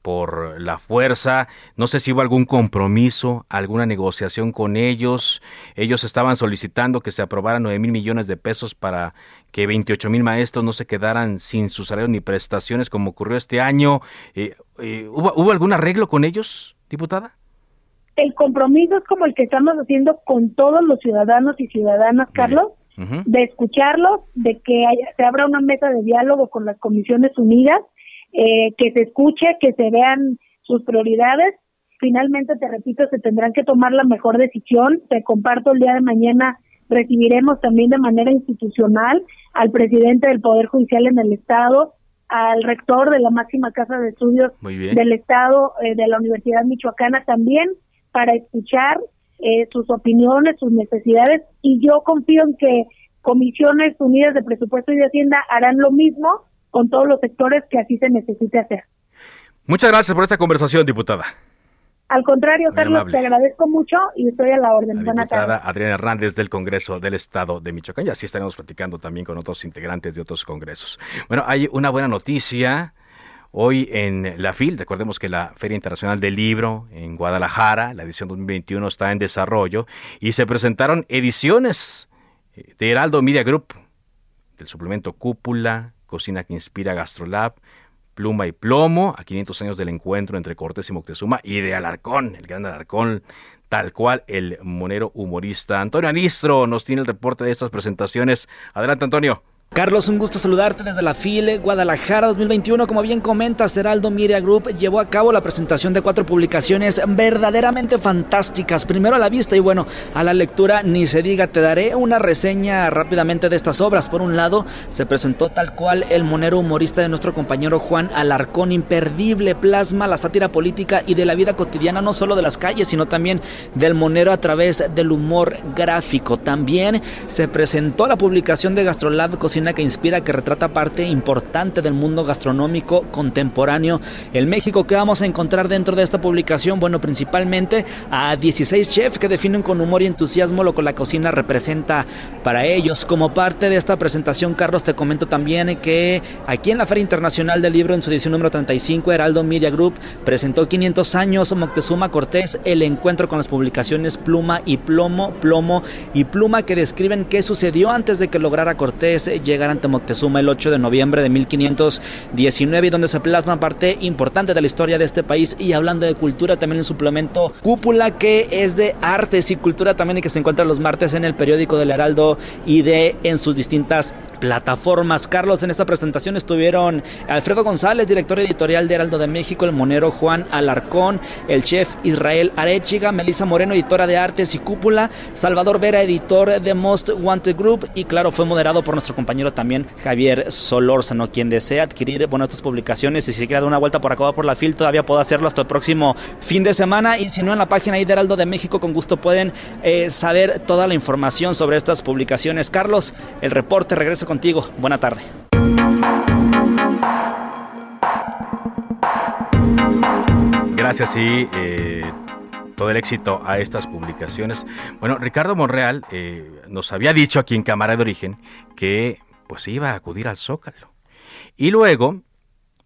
por la fuerza. No sé si hubo algún compromiso, alguna negociación con ellos. Ellos estaban solicitando que se aprobaran 9 mil millones de pesos para que 28 mil maestros no se quedaran sin sus salarios ni prestaciones como ocurrió este año. Eh, eh, ¿hubo, ¿Hubo algún arreglo con ellos, diputada? El compromiso es como el que estamos haciendo con todos los ciudadanos y ciudadanas, Carlos, de escucharlos, de que se abra una mesa de diálogo con las comisiones unidas, eh, que se escuche, que se vean sus prioridades. Finalmente, te repito, se tendrán que tomar la mejor decisión. Te comparto el día de mañana, recibiremos también de manera institucional al presidente del Poder Judicial en el Estado, al rector de la máxima casa de estudios del Estado, eh, de la Universidad Michoacana también, para escuchar eh, sus opiniones, sus necesidades, y yo confío en que Comisiones Unidas de Presupuesto y de Hacienda harán lo mismo con todos los sectores que así se necesite hacer. Muchas gracias por esta conversación, diputada. Al contrario, Carlos, te agradezco mucho y estoy a la orden. La diputada Adriana Hernández del Congreso del Estado de Michoacán y así estaremos platicando también con otros integrantes de otros congresos. Bueno, hay una buena noticia. Hoy en la FIL, recordemos que la Feria Internacional del Libro en Guadalajara, la edición 2021 está en desarrollo y se presentaron ediciones eh, de Heraldo Media Group, del suplemento Cúpula, Cocina que Inspira Gastrolab, Pluma y Plomo, a 500 años del encuentro entre Cortés y Moctezuma, y de Alarcón, el gran Alarcón, tal cual el monero humorista. Antonio Anistro nos tiene el reporte de estas presentaciones. Adelante, Antonio. Carlos, un gusto saludarte desde la FILE Guadalajara 2021. Como bien comentas, Heraldo Media Group llevó a cabo la presentación de cuatro publicaciones verdaderamente fantásticas. Primero a la vista y bueno, a la lectura ni se diga. Te daré una reseña rápidamente de estas obras. Por un lado, se presentó tal cual el monero humorista de nuestro compañero Juan Alarcón. Imperdible plasma la sátira política y de la vida cotidiana, no solo de las calles, sino también del monero a través del humor gráfico. También se presentó la publicación de Gastrolab que inspira, que retrata parte importante del mundo gastronómico contemporáneo. El México que vamos a encontrar dentro de esta publicación, bueno, principalmente a 16 chefs que definen con humor y entusiasmo lo que la cocina representa para ellos. Como parte de esta presentación, Carlos, te comento también que aquí en la Feria Internacional del Libro, en su edición número 35, Heraldo Media Group presentó 500 años Moctezuma Cortés, el encuentro con las publicaciones Pluma y Plomo, Plomo y Pluma que describen qué sucedió antes de que lograra Cortés llegar ante Moctezuma el 8 de noviembre de 1519 y donde se plasma parte importante de la historia de este país y hablando de cultura también un suplemento Cúpula que es de artes y cultura también y que se encuentra los martes en el periódico del Heraldo y de en sus distintas plataformas. Carlos, en esta presentación estuvieron Alfredo González, director editorial de Heraldo de México, el monero Juan Alarcón, el chef Israel Arechiga, Melissa Moreno, editora de artes y cúpula, Salvador Vera, editor de Most Wanted Group y claro, fue moderado por nuestro compañero también Javier Solórzano, quien desea adquirir bueno, estas publicaciones y si quiere dar una vuelta por acá por la FIL todavía puede hacerlo hasta el próximo fin de semana y si no en la página de Heraldo de México con gusto pueden eh, saber toda la información sobre estas publicaciones. Carlos, el reporte regreso contigo. Buena tarde. Gracias y eh, todo el éxito a estas publicaciones. Bueno, Ricardo Monreal eh, nos había dicho aquí en Cámara de Origen que pues iba a acudir al Zócalo. Y luego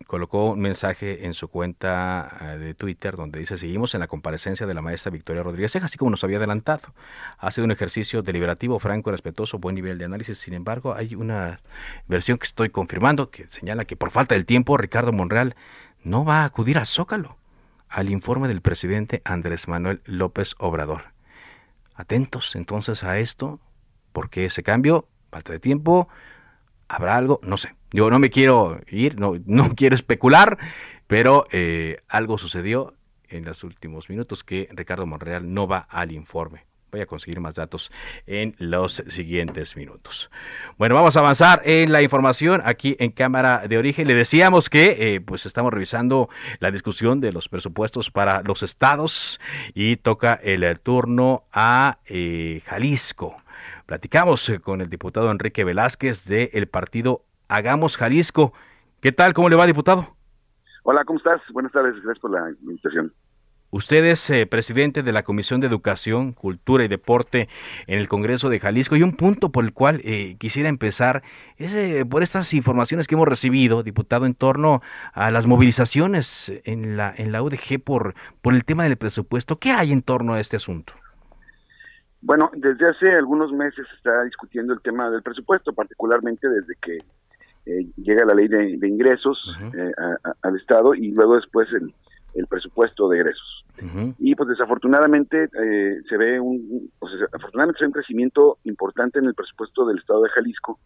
colocó un mensaje en su cuenta eh, de Twitter donde dice, seguimos en la comparecencia de la maestra Victoria Rodríguez así como nos había adelantado. Ha sido un ejercicio deliberativo, franco, respetuoso, buen nivel de análisis. Sin embargo, hay una versión que estoy confirmando que señala que por falta del tiempo, Ricardo Monreal no va a acudir al Zócalo, al informe del presidente Andrés Manuel López Obrador. Atentos entonces a esto, porque ese cambio, falta de tiempo, ¿Habrá algo? No sé. Yo no me quiero ir, no, no quiero especular, pero eh, algo sucedió en los últimos minutos que Ricardo Monreal no va al informe. Voy a conseguir más datos en los siguientes minutos. Bueno, vamos a avanzar en la información aquí en Cámara de Origen. Le decíamos que eh, pues estamos revisando la discusión de los presupuestos para los estados y toca el turno a eh, Jalisco. Platicamos eh, con el diputado Enrique Velázquez del partido Hagamos Jalisco. ¿Qué tal? ¿Cómo le va, diputado? Hola, ¿cómo estás? Buenas tardes, gracias por la invitación. Usted es eh, presidente de la Comisión de Educación, Cultura y Deporte en el Congreso de Jalisco y un punto por el cual eh, quisiera empezar es eh, por estas informaciones que hemos recibido, diputado, en torno a las movilizaciones en la, en la UDG por, por el tema del presupuesto. ¿Qué hay en torno a este asunto? Bueno, desde hace algunos meses se está discutiendo el tema del presupuesto, particularmente desde que llega la ley de, ingresos al Estado y luego después el el presupuesto de egresos. Y pues desafortunadamente eh, se ve un, pues, afortunadamente se ve un crecimiento importante en el presupuesto del Estado de Jalisco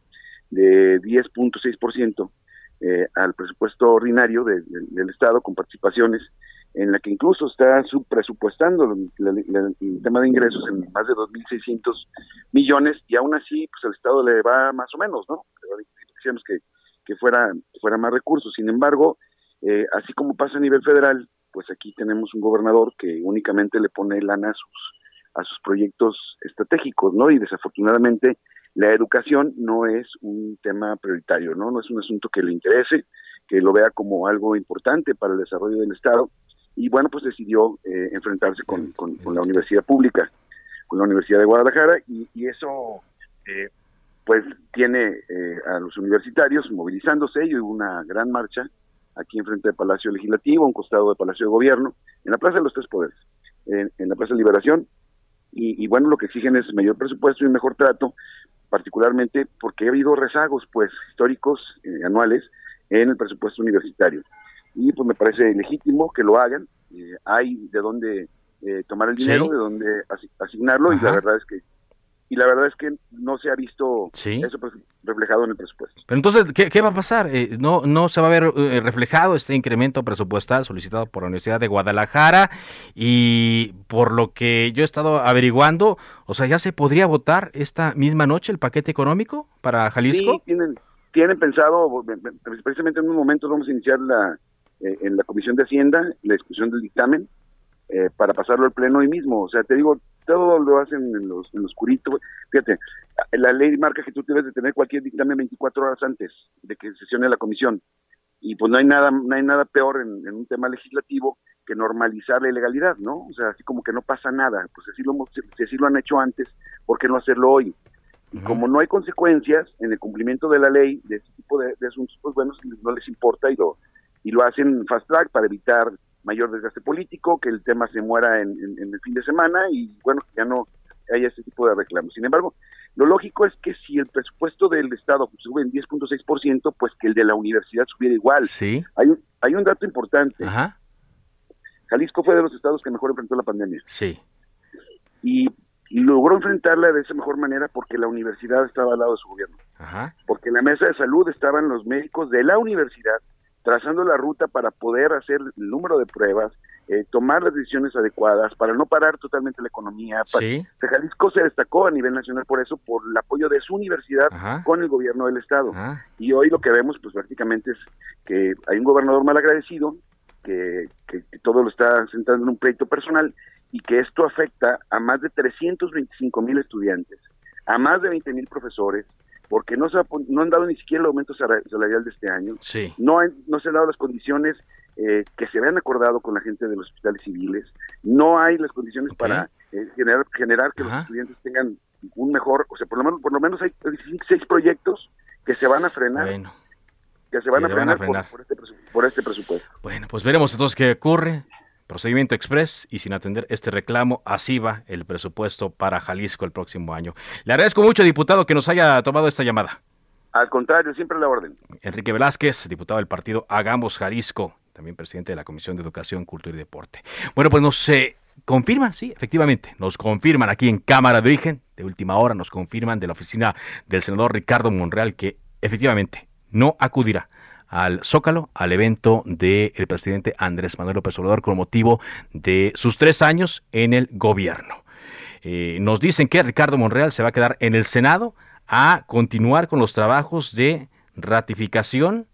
de 10.6% eh, al presupuesto ordinario del Estado con participaciones en la que incluso está subpresupuestando el tema de ingresos en más de 2.600 millones y aún así pues al Estado le va más o menos, ¿no? Decíamos que, que fuera, fuera más recursos. Sin embargo, eh, así como pasa a nivel federal, pues aquí tenemos un gobernador que únicamente le pone lana a sus, a sus proyectos estratégicos, ¿no? Y desafortunadamente la educación no es un tema prioritario, ¿no? No es un asunto que le interese, que lo vea como algo importante para el desarrollo del Estado. Y bueno, pues decidió eh, enfrentarse con, con, la universidad pública, con la Universidad de Guadalajara, y, y eso eh, pues tiene eh, a los universitarios movilizándose y hubo una gran marcha aquí enfrente del Palacio Legislativo, a un costado del Palacio de Gobierno, en la Plaza de los Tres Poderes, en, la Plaza de Liberación. Y, bueno, lo que exigen es mayor presupuesto y mejor trato, particularmente porque ha habido rezagos pues históricos eh, anuales en el presupuesto universitario. Y pues me parece legítimo que lo hagan. Eh, hay de dónde eh, tomar el dinero, de dónde asignarlo, y la verdad es que y la verdad es que no se ha visto eso pues, reflejado en el presupuesto. Pero entonces, ¿qué, va a pasar? Eh, no, ¿No se va a ver eh, reflejado este incremento presupuestal solicitado por la Universidad de Guadalajara? Y por lo que yo he estado averiguando, o sea, ¿ya se podría votar esta misma noche el paquete económico para Jalisco? Sí, tienen, tienen pensado, precisamente en un momento vamos a iniciar la, eh, en la Comisión de Hacienda la discusión del dictamen para pasarlo al Pleno hoy mismo. O sea, te digo, todo lo hacen en los, en los curitos. Fíjate, la ley marca que tú debes de tener cualquier dictamen 24 horas antes de que sesione la comisión. Y pues no hay nada, no hay nada peor en, un tema legislativo que normalizar la ilegalidad, ¿no? O sea, así como que no pasa nada. Pues así lo, si así lo han hecho antes, ¿por qué no hacerlo hoy? Y como no hay consecuencias en el cumplimiento de la ley de este tipo de, asuntos, pues bueno, no les importa y lo, y lo hacen fast track para evitar mayor desgaste político, que el tema se muera en, el fin de semana y bueno, ya no haya ese tipo de reclamos. Sin embargo, lo lógico es que si el presupuesto del Estado sube en 10.6%, pues que el de la universidad subiera igual. Sí. Hay un, hay un dato importante. Jalisco fue de los estados que mejor enfrentó la pandemia. Sí. Y logró enfrentarla de esa mejor manera porque la universidad estaba al lado de su gobierno. Porque en la mesa de salud estaban los médicos de la universidad trazando la ruta para poder hacer el número de pruebas, eh, tomar las decisiones adecuadas, para no parar totalmente la economía. Sí. Jalisco se destacó a nivel nacional por eso, por el apoyo de su universidad con el gobierno del Estado. Y hoy lo que vemos, pues prácticamente es que hay un gobernador mal agradecido, que, que, todo lo está centrando en un pleito personal y que esto afecta a más de 325 mil estudiantes, a más de 20 mil profesores, porque no se no han dado ni siquiera el aumento salarial de este año, no, no se han dado las condiciones eh, que se habían acordado con la gente de los hospitales civiles, no hay las condiciones para eh, generar, generar que los estudiantes tengan un mejor, o sea, por lo menos, por lo menos hay seis proyectos que se van a frenar. Que se van, a, frenar Por, este por este presupuesto. Bueno, pues veremos entonces qué ocurre. Procedimiento express y sin atender este reclamo, así va el presupuesto para Jalisco el próximo año. Le agradezco mucho, diputado, que nos haya tomado esta llamada. Al contrario, siempre la orden. Enrique Velázquez, diputado del partido Hagamos Jalisco, también presidente de la Comisión de Educación, Cultura y Deporte. Bueno, pues nos se confirma, sí, efectivamente, nos confirman aquí en Cámara de Origen, de última hora, nos confirman de la oficina del senador Ricardo Monreal que efectivamente no acudirá al Zócalo, al evento del presidente Andrés Manuel López Obrador con motivo de sus tres años en el gobierno. Eh, nos dicen que Ricardo Monreal se va a quedar en el Senado a continuar con los trabajos de ratificación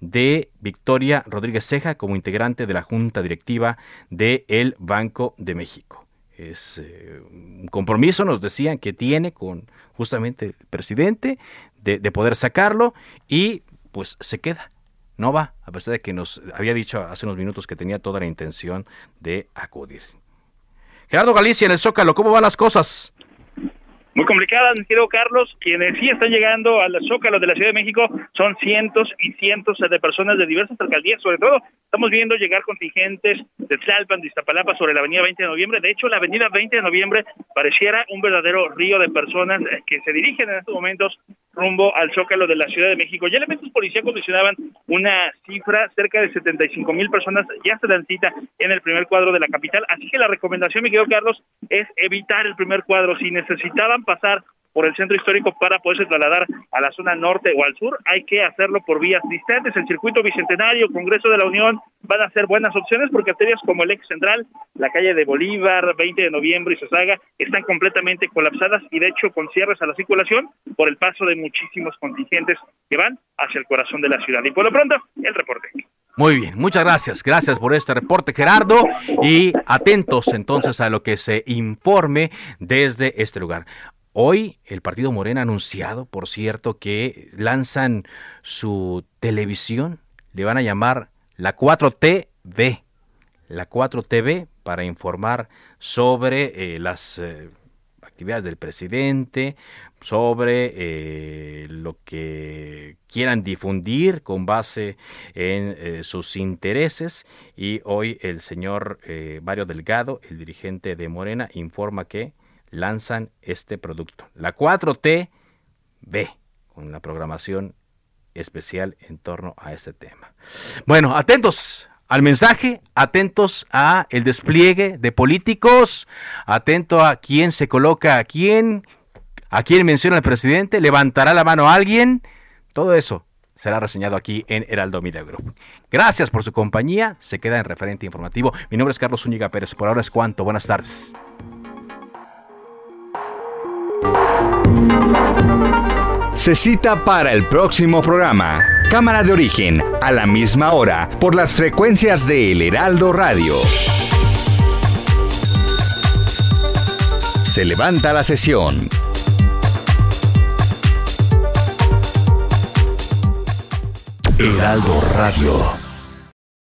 de Victoria Rodríguez Ceja como integrante de la Junta Directiva del el Banco de México. Es eh, un compromiso, nos decían, que tiene con justamente el presidente de, de poder sacarlo y pues se queda no va, a pesar de que nos había dicho hace unos minutos que tenía toda la intención de acudir. Gerardo Galicia en el Zócalo, ¿cómo van las cosas? Muy complicada, mi querido Carlos. Quienes sí están llegando al Zócalo de la Ciudad de México son cientos y cientos de personas de diversas alcaldías. Sobre todo, estamos viendo llegar contingentes de Tlalpan, de Iztapalapa, sobre la avenida 20 de noviembre. De hecho, la avenida 20 de noviembre pareciera un verdadero río de personas eh, que se dirigen en estos momentos rumbo al Zócalo de la Ciudad de México. Ya elementos policíacos mencionaban una cifra, cerca de 75 mil personas ya se dan cita en el primer cuadro de la capital. Así que la recomendación, mi querido Carlos, es evitar el primer cuadro. Si necesitaban pasar por el centro histórico para poderse trasladar a la zona norte o al sur, hay que hacerlo por vías distantes. El circuito bicentenario, Congreso de la Unión, van a ser buenas opciones porque arterias como el ex central, la calle de Bolívar, 20 de noviembre y Sosaga están completamente colapsadas y de hecho con cierres a la circulación por el paso de muchísimos contingentes que van hacia el corazón de la ciudad. Y por lo pronto, el reporte. Muy bien, muchas gracias. Gracias por este reporte, Gerardo. Y atentos entonces a lo que se informe desde este lugar. Hoy el partido Morena ha anunciado, por cierto, que lanzan su televisión, le van a llamar la 4TV, la 4TV para informar sobre eh, las eh, actividades del presidente, sobre eh, lo que quieran difundir con base en sus intereses y hoy el señor Mario Delgado, el dirigente de Morena, informa que lanzan este producto. La 4T B, con la programación especial en torno a este tema. Bueno, atentos al mensaje, atentos a el despliegue de políticos, atento a quién se coloca a quién, a quién menciona el presidente, levantará la mano a alguien, todo eso será reseñado aquí en Heraldo Media. Gracias por su compañía, se queda en referente informativo. Mi nombre es Carlos Zúñiga Pérez, por ahora es cuanto, buenas tardes. Se cita para el próximo programa. Cámara de origen, a la misma hora, por las frecuencias de El Heraldo Radio. Se levanta la sesión. Heraldo Radio.